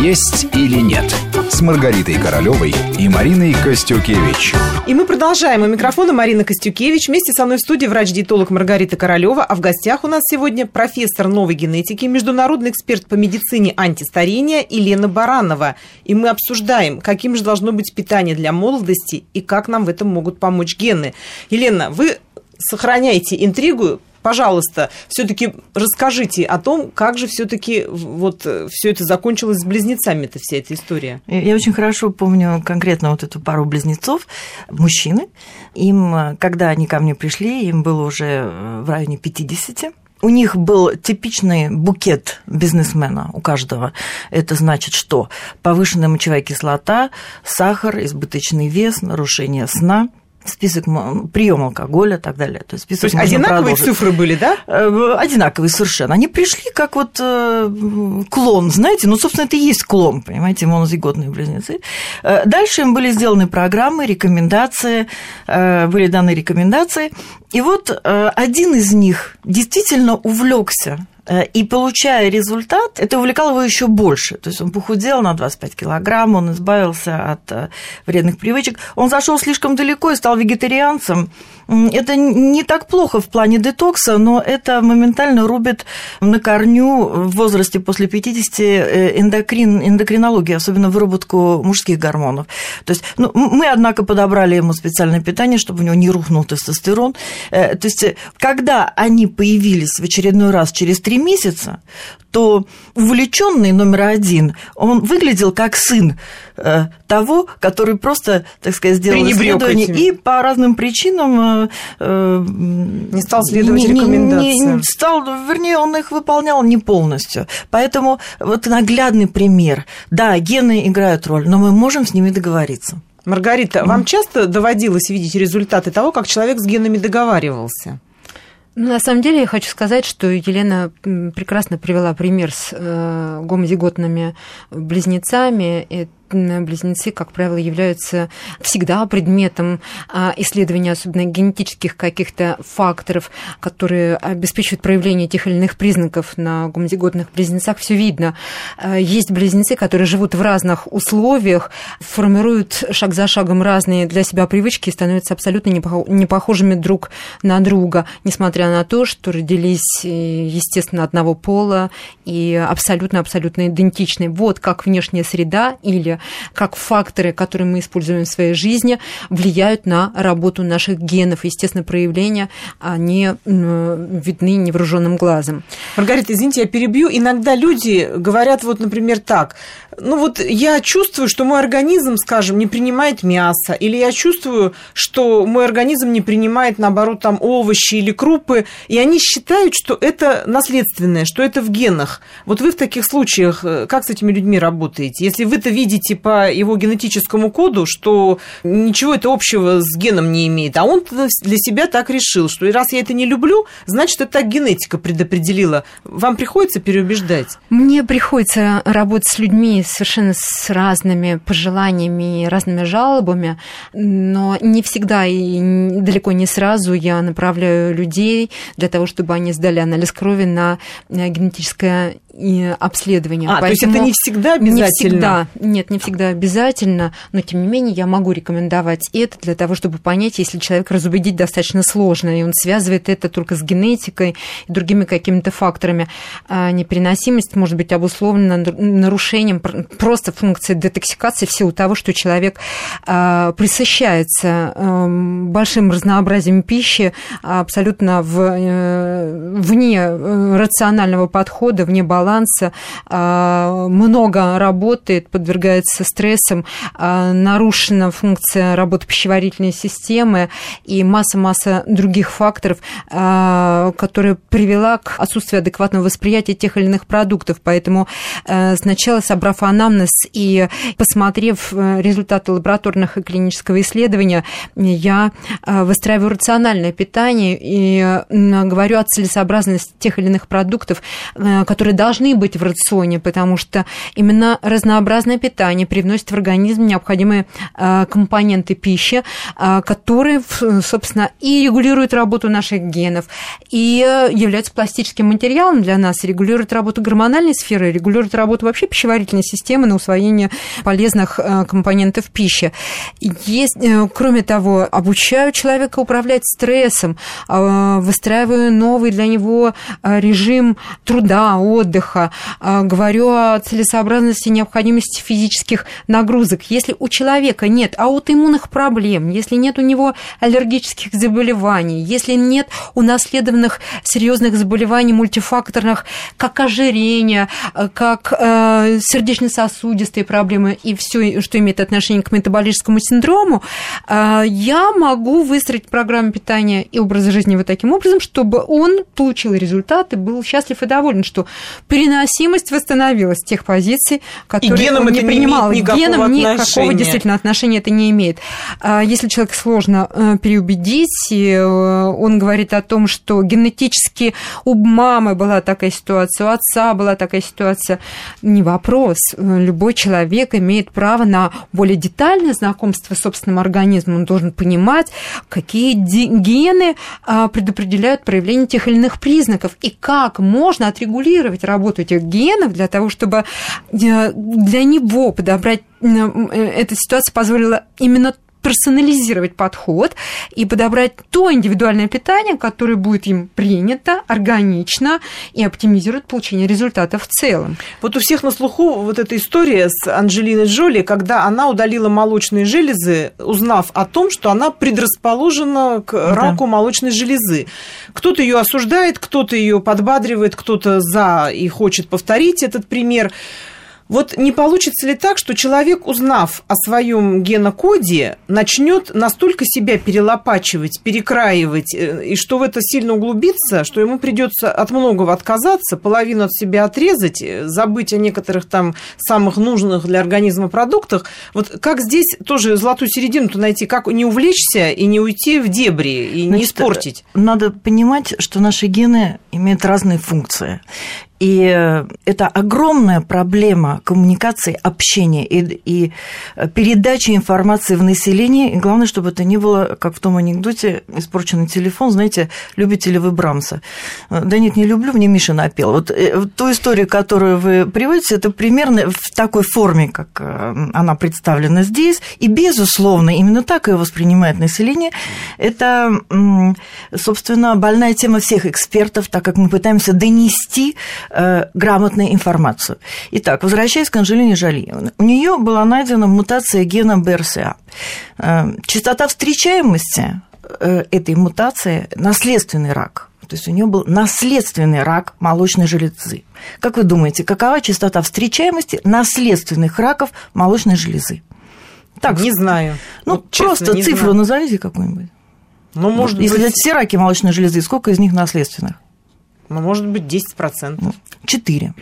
«Есть или нет» с Маргаритой Королевой и Мариной Костюкевич. И мы продолжаем. У микрофона Марина Костюкевич. Вместе со мной в студии врач-диетолог Маргарита Королева. А в гостях у нас сегодня профессор новой генетики, международный эксперт по медицине антистарения Елена Баранова. И мы обсуждаем, каким же должно быть питание для молодости и как нам в этом могут помочь гены. Елена, вы сохраняете интригу пожалуйста, все-таки расскажите о том, как же все-таки вот э, все это закончилось с близнецами, это вся эта история. Я очень хорошо помню конкретно вот эту пару близнецов, мужчины. Им, э, когда они ко мне пришли, им было уже э, в районе 50. У них был типичный букет бизнесмена у каждого. Это значит, что повышенная мочевая кислота, сахар, избыточный вес, нарушение сна – список приема алкоголя и так далее. То есть, список То есть одинаковые продолжить. цифры были, да? Э, одинаковые совершенно. Они пришли как вот э, клон, знаете, ну, собственно, это и есть клон, понимаете, монозиготные близнецы. Э, дальше им были сделаны программы, рекомендации, были даны рекомендации. И вот один из них действительно увлекся и получая результат, это увлекало его еще больше. То есть он похудел на 25 килограмм, он избавился от э, вредных привычек. Он зашел слишком далеко и стал вегетарианцем. Это не так плохо в плане детокса, но это моментально рубит на корню в возрасте после 50 э, эндокрин, эндокринологии, особенно выработку мужских гормонов. То есть ну, мы, однако, подобрали ему специальное питание, чтобы у него не рухнул тестостерон. То есть когда они появились в очередной раз через три месяца, то увлеченный номер один, он выглядел как сын э, того, который просто, так сказать, сделал исследование этим. и по разным причинам э, э, не стал следовать не, рекомендациям. Не, не стал, вернее, он их выполнял не полностью. Поэтому вот наглядный пример. Да, гены играют роль, но мы можем с ними договориться. Маргарита, вам часто доводилось видеть результаты того, как человек с генами договаривался? Ну, на самом деле я хочу сказать, что Елена прекрасно привела пример с э, гомозиготными близнецами близнецы, как правило, являются всегда предметом а, исследования, особенно генетических каких-то факторов, которые обеспечивают проявление тех или иных признаков на гомозиготных близнецах. Все видно. А, есть близнецы, которые живут в разных условиях, формируют шаг за шагом разные для себя привычки и становятся абсолютно не похожими друг на друга, несмотря на то, что родились, э, естественно, одного пола и абсолютно-абсолютно идентичны. Вот как внешняя среда или как факторы, которые мы используем в своей жизни, влияют на работу наших генов. Естественно, проявления, они видны невооруженным глазом. Маргарита, извините, я перебью. Иногда люди говорят, вот, например, так, ну вот я чувствую, что мой организм, скажем, не принимает мясо, или я чувствую, что мой организм не принимает, наоборот, там овощи или крупы, и они считают, что это наследственное, что это в генах. Вот вы в таких случаях э, как с этими людьми работаете? Если вы-то видите по его генетическому коду, что ничего это общего с геном не имеет, а он для себя так решил, что раз я это не люблю, значит, это так генетика предопределила. Вам приходится переубеждать? Мне приходится работать с людьми совершенно с разными пожеланиями разными жалобами, но не всегда и далеко не сразу я направляю людей для того, чтобы они сдали анализ крови на генетическое обследование. А, Поэтому то есть это не всегда обязательно? Не всегда. Нет, не всегда обязательно, но тем не менее я могу рекомендовать это для того, чтобы понять, если человек разубедить достаточно сложно, и он связывает это только с генетикой и другими какими-то факторами. А непереносимость может быть обусловлена нарушением просто функции детоксикации в силу того, что человек а, присыщается эм, большим разнообразием пищи абсолютно в, э, вне э, рационального подхода, вне баланса, а, много работает, подвергается стрессам, а, нарушена функция работы пищеварительной системы и масса-масса других факторов, которая привела к отсутствию адекватного восприятия тех или иных продуктов. Поэтому э, сначала, собрав анамнез и посмотрев э, результаты лабораторных и клинического исследования, я э, выстраиваю рациональное питание и говорю о целесообразности тех или иных продуктов, которые должны должны быть в рационе, потому что именно разнообразное питание привносит в организм необходимые э, компоненты пищи, э, которые, собственно, и регулируют работу наших генов, и э, являются пластическим материалом для нас, регулируют работу гормональной сферы, регулируют работу вообще пищеварительной системы на усвоение полезных компонентов пищи. Есть, кроме того, обучаю человека управлять стрессом, выстраиваю новый для него режим труда, отдыха, говорю о целесообразности необходимости физических нагрузок. Если у человека нет аутоиммунных проблем, если нет у него аллергических заболеваний, если нет унаследованных серьезных заболеваний мультифакторных, как ожирение, как э, сердечно-сосудистые проблемы и все, что имеет отношение к метаболическому синдрому, э, я могу выстроить программу питания и образа жизни вот таким образом, чтобы он получил результаты, был счастлив и доволен, что переносимость восстановилась тех позиций, которые и геном он не принимал. Не геном отношения. никакого действительно отношения это не имеет. А если человек сложно э, переубедить, э, он говорит о том, что генетически у мамы была такая ситуация, у отца была такая ситуация, не вопрос. Любой человек имеет право на более детальное знакомство с собственным организмом. Он должен понимать, какие гены а, предопределяют проявление тех или иных признаков и как можно отрегулировать работу этих генов для того, чтобы э, для него подобрать эта ситуация позволила именно персонализировать подход и подобрать то индивидуальное питание, которое будет им принято, органично и оптимизирует получение результата в целом. Вот у всех на слуху вот эта история с Анджелиной Джоли, когда она удалила молочные железы, узнав о том, что она предрасположена к да. раку молочной железы. Кто-то ее осуждает, кто-то ее подбадривает, кто-то за и хочет повторить этот пример. Вот не получится ли так, что человек, узнав о своем генокоде, начнет настолько себя перелопачивать, перекраивать, э, и что в это сильно углубиться, что ему придется от многого отказаться, половину от себя отрезать, э, забыть о некоторых там самых нужных для организма продуктах. Вот как здесь тоже золотую середину-то найти, как не увлечься и не уйти в дебри, и Значит, не испортить? Надо понимать, что наши гены имеют разные функции. И э, это огромная проблема коммуникации, общения и, и передачи информации в население. И главное, чтобы это не было, как в том анекдоте, испорченный телефон. Знаете, любите ли вы Брамса? Да нет, не люблю, мне Миша напел. Вот э, ту историю, которую вы приводите, это примерно в такой форме, как э, она представлена здесь. И, безусловно, именно так ее воспринимает население. Это, собственно, больная тема всех экспертов, так как мы пытаемся донести э, грамотную информацию. Итак, возвращаясь к Анжелине Жоли. У нее была найдена мутация гена БРСА. Э, частота встречаемости э, этой мутации – наследственный рак. То есть у нее был наследственный рак молочной железы. Как вы думаете, какова частота встречаемости наследственных раков молочной железы? Так, не знаю. Ну, вот, просто честно, цифру знаю. назовите какую-нибудь. Ну, может Если быть... взять все раки молочной железы, сколько из них наследственных? Ну, может быть, 10%. 4.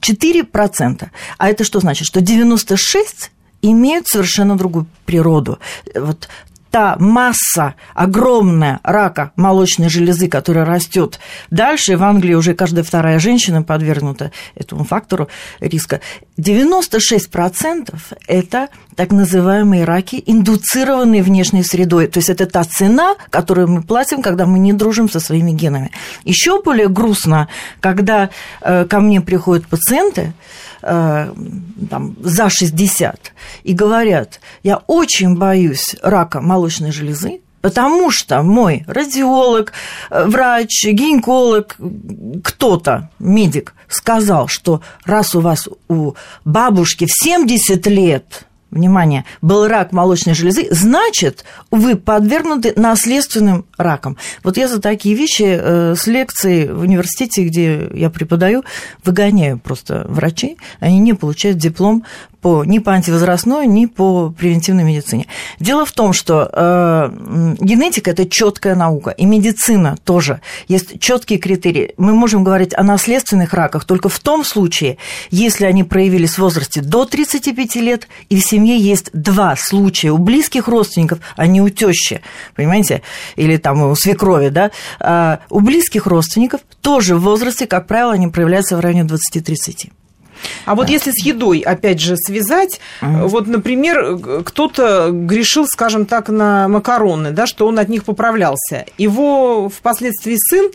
4%. А это что значит? Что 96 имеют совершенно другую природу. Вот та масса огромная рака молочной железы, которая растет дальше, в Англии уже каждая вторая женщина подвергнута этому фактору риска, 96% это так называемые раки, индуцированные внешней средой. То есть это та цена, которую мы платим, когда мы не дружим со своими генами. Еще более грустно, когда э, ко мне приходят пациенты, Э, там, за 60 и говорят, я очень боюсь рака молочной железы, потому что мой радиолог, э, врач, гинеколог, кто-то, медик, сказал, что раз у вас у бабушки в 70 лет внимание, был рак молочной железы, значит, вы подвергнуты наследственным ракам. Вот я за такие вещи э, с лекции в университете, где я преподаю, выгоняю просто врачей, они не получают диплом по, ни по антивозрастной, ни по превентивной медицине. Дело в том, что э, генетика – это четкая наука, и медицина тоже. Есть четкие критерии. Мы можем говорить о наследственных раках только в том случае, если они проявились в возрасте до 35 лет, и в семье есть два случая у близких родственников, а не у тещи, понимаете, или там у свекрови, да, а у близких родственников тоже в возрасте, как правило, они проявляются в районе 20-30. А вот если с едой, опять же, связать, mm вот, например, кто-то грешил, скажем так, на макароны, да, что он от них поправлялся. Его впоследствии сын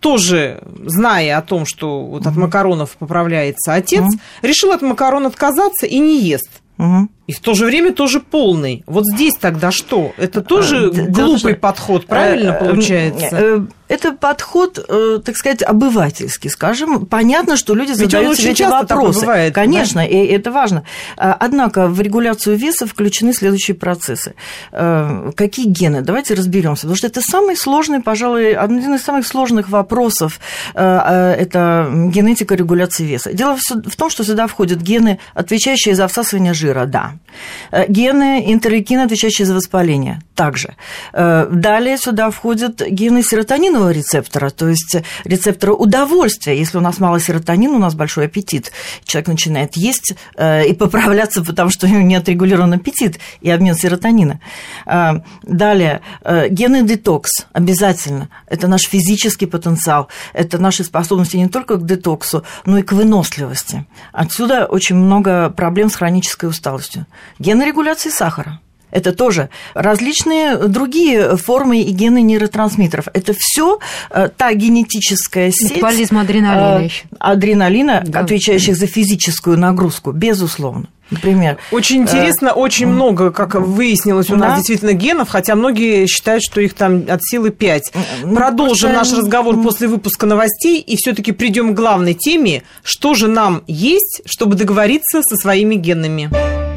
тоже, зная о том, что вот от макаронов поправляется отец, mm решил от макарон отказаться и не ест. Угу. И в то же время тоже полный. Вот здесь тогда что? Это тоже а, глупый да, подход, правильно э, получается? Это подход, так сказать, обывательский, скажем. Понятно, что люди Ведь задают себе эти вопросы. Бывает, Конечно, да? и это важно. А, однако в регуляцию веса включены следующие процессы. Какие гены? Давайте разберемся, потому что это самый сложный, пожалуй, один из самых сложных вопросов. Это генетика регуляции веса. Дело в том, что сюда входят гены, отвечающие за всасывание жира, да. Э, гены интерлейкина, отвечающие за воспаление, также. Э, далее сюда входят гены серотонинового рецептора, то есть рецептора удовольствия. Если у нас мало серотонина, у нас большой аппетит. Человек начинает есть э, и поправляться, потому что у него не отрегулирован аппетит и обмен серотонина. Далее, гены детокс обязательно. Это наш физический потенциал, это наши способности не только к детоксу, но и к выносливости. Отсюда очень много проблем с хронической усталостью. Гены регуляции сахара. Это тоже различные другие формы и гены нейротрансмиттеров. Это все э, та генетическая сеть... Метаболизм адреналина еще. Адреналина, да. отвечающих за физическую нагрузку, безусловно. Например. Очень интересно, э, очень много, как выяснилось, у да. нас действительно генов, хотя многие считают, что их там от силы 5. Ну, Продолжим просто... наш разговор после выпуска новостей и все-таки придем к главной теме, что же нам есть, чтобы договориться со своими генами.